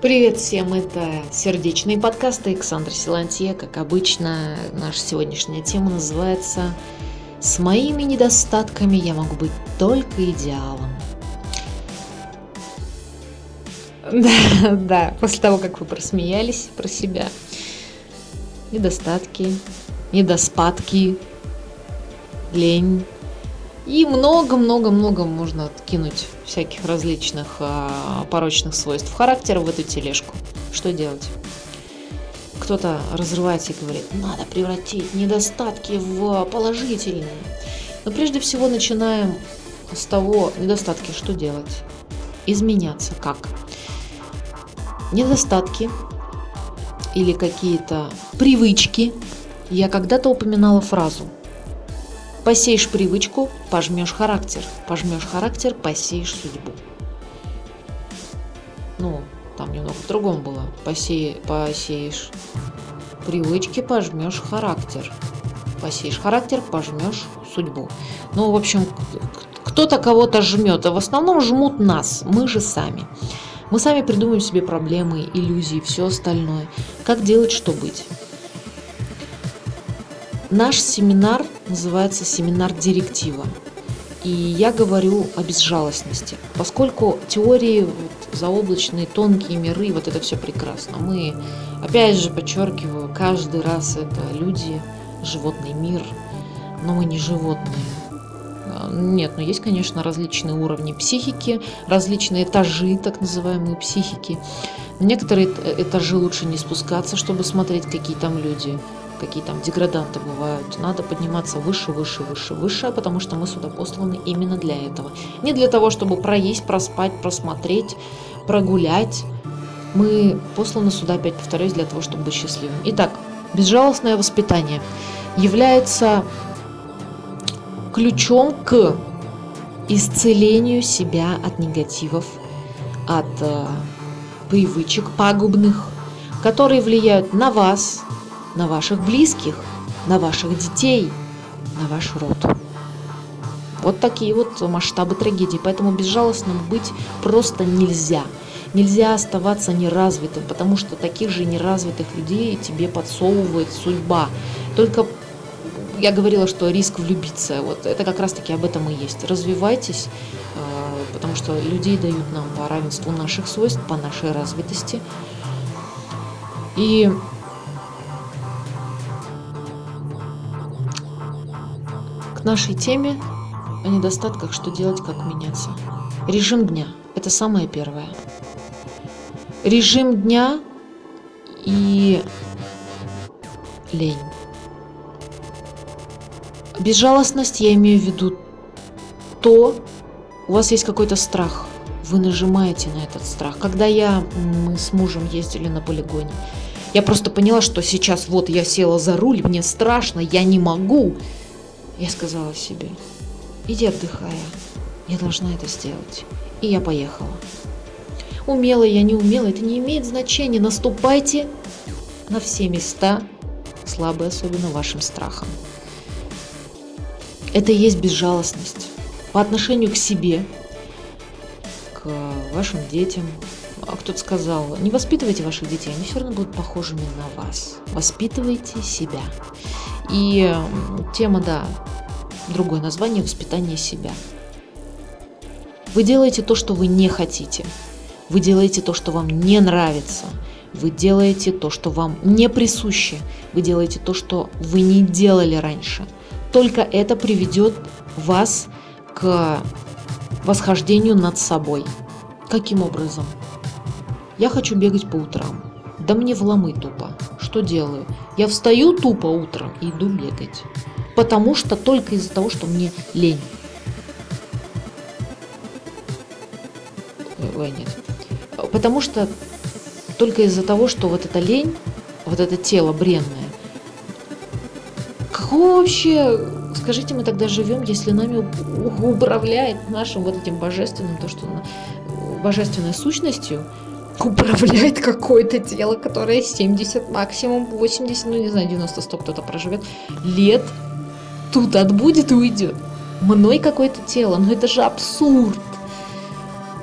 Привет всем, это сердечные подкасты Александр Силантье. Как обычно, наша сегодняшняя тема называется «С моими недостатками я могу быть только идеалом». Да, да, после того, как вы просмеялись про себя. Недостатки, недоспадки, лень, и много-много-много можно откинуть всяких различных а, порочных свойств характера в эту тележку. Что делать? Кто-то разрывается и говорит, надо превратить недостатки в положительные. Но прежде всего начинаем с того, недостатки что делать? Изменяться как? Недостатки или какие-то привычки. Я когда-то упоминала фразу – Посеешь привычку, пожмешь характер. Пожмешь характер, посеешь судьбу. Ну, там немного по-другому было. Посее, посеешь привычки, пожмешь характер. Посеешь характер, пожмешь судьбу. Ну, в общем, кто-то кого-то жмет, а в основном жмут нас, мы же сами. Мы сами придумываем себе проблемы, иллюзии, все остальное. Как делать, что быть. Наш семинар называется семинар директива. И я говорю о безжалостности, поскольку теории вот, заоблачные, тонкие миры, вот это все прекрасно. Мы, опять же, подчеркиваю, каждый раз это люди, животный мир, но мы не животные. А, нет, но есть, конечно, различные уровни психики, различные этажи, так называемые психики. Некоторые этажи лучше не спускаться, чтобы смотреть, какие там люди какие там деграданты бывают. Надо подниматься выше, выше, выше, выше, потому что мы сюда посланы именно для этого. Не для того, чтобы проесть, проспать, просмотреть, прогулять. Мы посланы сюда, опять повторюсь, для того, чтобы быть счастливым. Итак, безжалостное воспитание является ключом к исцелению себя от негативов, от э, привычек пагубных, которые влияют на вас, на ваших близких, на ваших детей, на ваш род. Вот такие вот масштабы трагедии. Поэтому безжалостным быть просто нельзя. Нельзя оставаться неразвитым, потому что таких же неразвитых людей тебе подсовывает судьба. Только я говорила, что риск влюбиться, вот это как раз-таки об этом и есть. Развивайтесь, э, потому что людей дают нам по равенству наших свойств, по нашей развитости. И нашей теме о недостатках, что делать, как меняться. Режим дня – это самое первое. Режим дня и лень. Безжалостность я имею в виду то, у вас есть какой-то страх, вы нажимаете на этот страх. Когда я, мы с мужем ездили на полигоне, я просто поняла, что сейчас вот я села за руль, мне страшно, я не могу. Я сказала себе, иди отдыхая, я должна это сделать. И я поехала. Умела я, не умела, это не имеет значения. Наступайте на все места, слабые особенно вашим страхом. Это и есть безжалостность по отношению к себе, к вашим детям. А кто-то сказал, не воспитывайте ваших детей, они все равно будут похожими на вас. Воспитывайте себя. И тема, да, другое название – воспитание себя. Вы делаете то, что вы не хотите. Вы делаете то, что вам не нравится. Вы делаете то, что вам не присуще. Вы делаете то, что вы не делали раньше. Только это приведет вас к восхождению над собой. Каким образом? Я хочу бегать по утрам. Да мне в ломы тупо. Что делаю? Я встаю тупо утром и иду бегать потому что только из-за того, что мне лень. Ой, нет. Потому что только из-за того, что вот эта лень, вот это тело бренное, какого вообще, скажите, мы тогда живем, если нами управляет нашим вот этим божественным, то, что божественной сущностью, управляет какое-то тело, которое 70, максимум 80, ну не знаю, 90-100 кто-то проживет лет, тут отбудет и уйдет. Мной какое-то тело, но это же абсурд.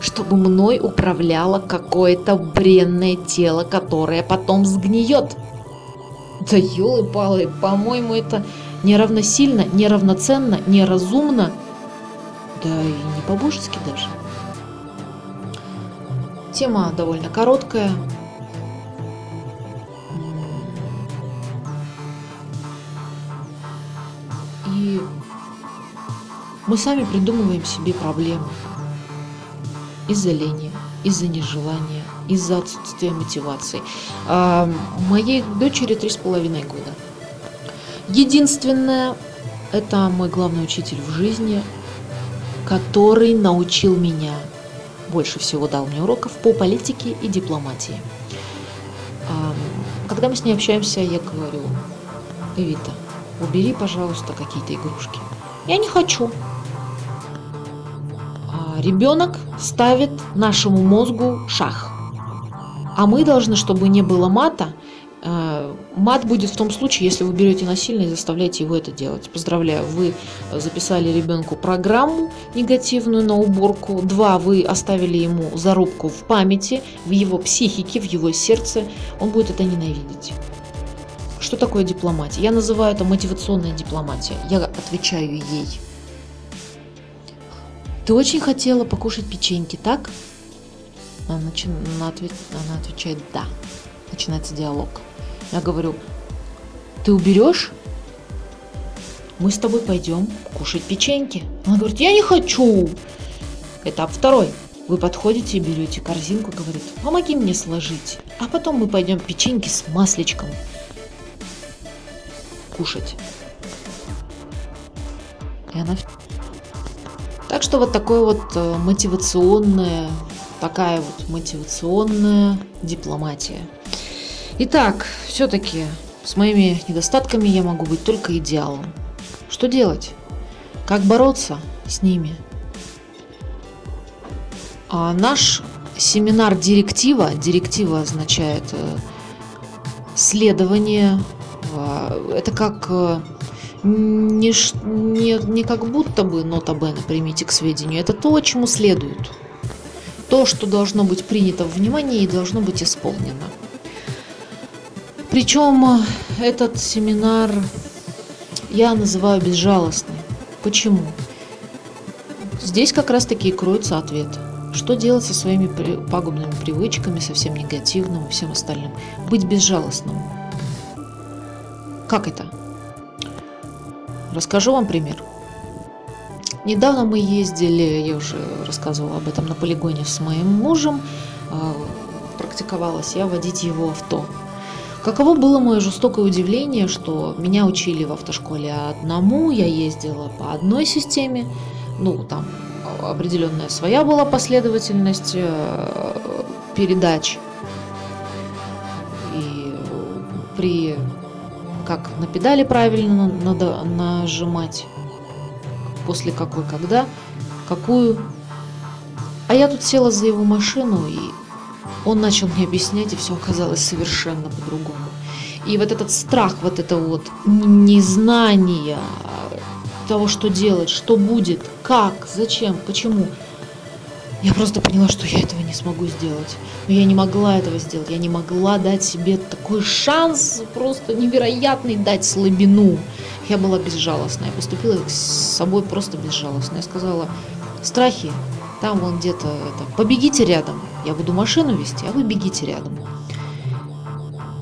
Что чтобы мной управляло какое-то бренное тело, которое потом сгниет. Да елы-палы, по-моему, это неравносильно, неравноценно, неразумно, да и не по-божески даже. Тема довольно короткая. Мы сами придумываем себе проблемы из-за лени, из-за нежелания, из-за отсутствия мотивации. А моей дочери три с половиной года. Единственное, это мой главный учитель в жизни, который научил меня, больше всего дал мне уроков по политике и дипломатии. А, когда мы с ней общаемся, я говорю, Эвита, убери, пожалуйста, какие-то игрушки. Я не хочу. Ребенок ставит нашему мозгу шах. А мы должны, чтобы не было мата, э, Мат будет в том случае, если вы берете насильно и заставляете его это делать. Поздравляю, вы записали ребенку программу негативную на уборку. Два, вы оставили ему зарубку в памяти, в его психике, в его сердце. Он будет это ненавидеть. Что такое дипломатия? Я называю это мотивационная дипломатия. Я отвечаю ей. Ты очень хотела покушать печеньки, так? Она, начи... она, ответ... она отвечает «да». Начинается диалог. Я говорю, ты уберешь? Мы с тобой пойдем кушать печеньки. Она говорит, я не хочу. Этап второй. Вы подходите берете корзинку, говорит, помоги мне сложить. А потом мы пойдем печеньки с масличком кушать. И она... Так что вот такое вот э, мотивационная, такая вот мотивационная дипломатия. Итак, все-таки с моими недостатками я могу быть только идеалом. Что делать? Как бороться с ними? А наш семинар директива, директива означает э, следование, э, это как не, не, не как будто бы нота Бена примите к сведению, это то, чему следует. То, что должно быть принято в внимание и должно быть исполнено. Причем этот семинар я называю безжалостным. Почему? Здесь как раз таки и кроется ответ. Что делать со своими пагубными привычками, со всем негативным и всем остальным? Быть безжалостным. Как это? Расскажу вам пример. Недавно мы ездили, я уже рассказывала об этом на полигоне с моим мужем, а, практиковалась я водить его авто. Каково было мое жестокое удивление, что меня учили в автошколе одному, я ездила по одной системе, ну, там определенная своя была последовательность э, передач. И при как на педали правильно надо нажимать, после какой, когда, какую. А я тут села за его машину и он начал мне объяснять, и все оказалось совершенно по-другому. И вот этот страх, вот это вот незнание того, что делать, что будет, как, зачем, почему. Я просто поняла, что я этого не смогу сделать. Но я не могла этого сделать. Я не могла дать себе такой шанс, просто невероятный дать слабину. Я была безжалостна. Я поступила с собой просто безжалостно. Я сказала, страхи, там вон где-то это, побегите рядом. Я буду машину вести, а вы бегите рядом.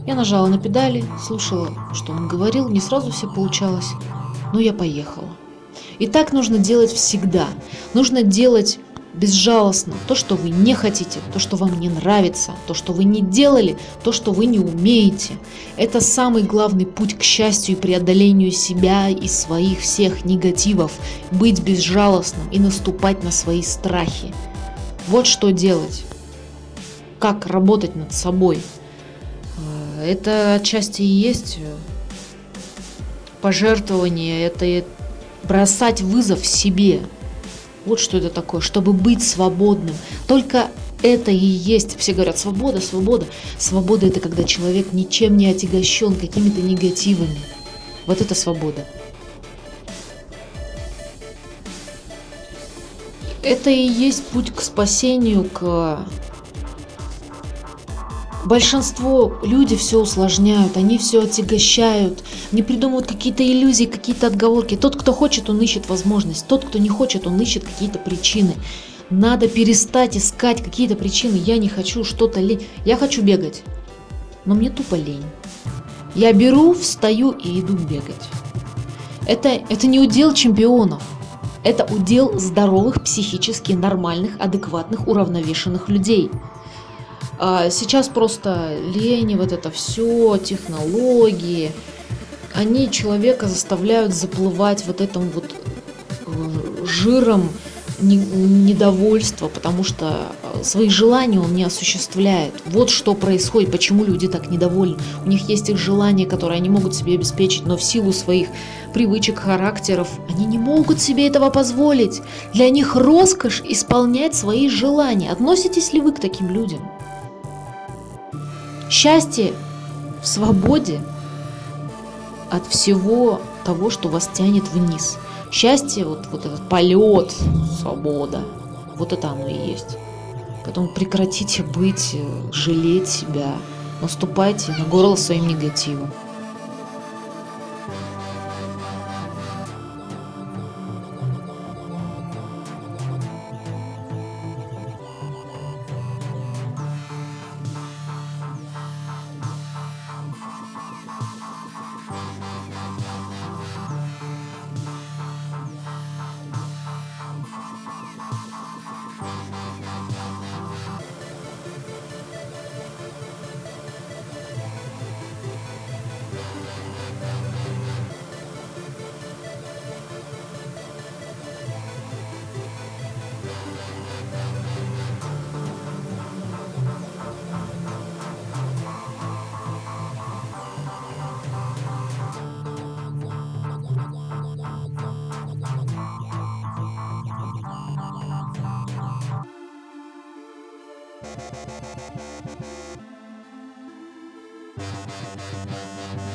Я нажала на педали, слушала, что он говорил, не сразу все получалось, но я поехала. И так нужно делать всегда. Нужно делать безжалостно то, что вы не хотите, то, что вам не нравится, то, что вы не делали, то, что вы не умеете. Это самый главный путь к счастью и преодолению себя и своих всех негативов. Быть безжалостным и наступать на свои страхи. Вот что делать. Как работать над собой. Э, это отчасти и есть пожертвование, это бросать вызов себе, вот что это такое, чтобы быть свободным. Только это и есть. Все говорят, свобода, свобода. Свобода это когда человек ничем не отягощен какими-то негативами. Вот это свобода. Это и есть путь к спасению, к Большинство люди все усложняют, они все отягощают, не придумывают какие-то иллюзии, какие-то отговорки. Тот, кто хочет, он ищет возможность. Тот, кто не хочет, он ищет какие-то причины. Надо перестать искать какие-то причины. Я не хочу что-то лень. Я хочу бегать, но мне тупо лень. Я беру, встаю и иду бегать. Это, это не удел чемпионов. Это удел здоровых, психически нормальных, адекватных, уравновешенных людей – сейчас просто лень, вот это все, технологии, они человека заставляют заплывать вот этим вот э, жиром недовольства, потому что э, свои желания он не осуществляет. Вот что происходит, почему люди так недовольны. У них есть их желания, которые они могут себе обеспечить, но в силу своих привычек, характеров, они не могут себе этого позволить. Для них роскошь исполнять свои желания. Относитесь ли вы к таким людям? Счастье в свободе от всего того, что вас тянет вниз. Счастье, вот, вот этот полет, свобода, вот это оно и есть. Поэтому прекратите быть, э, жалеть себя, наступайте на горло своим негативом. バイバイバイ。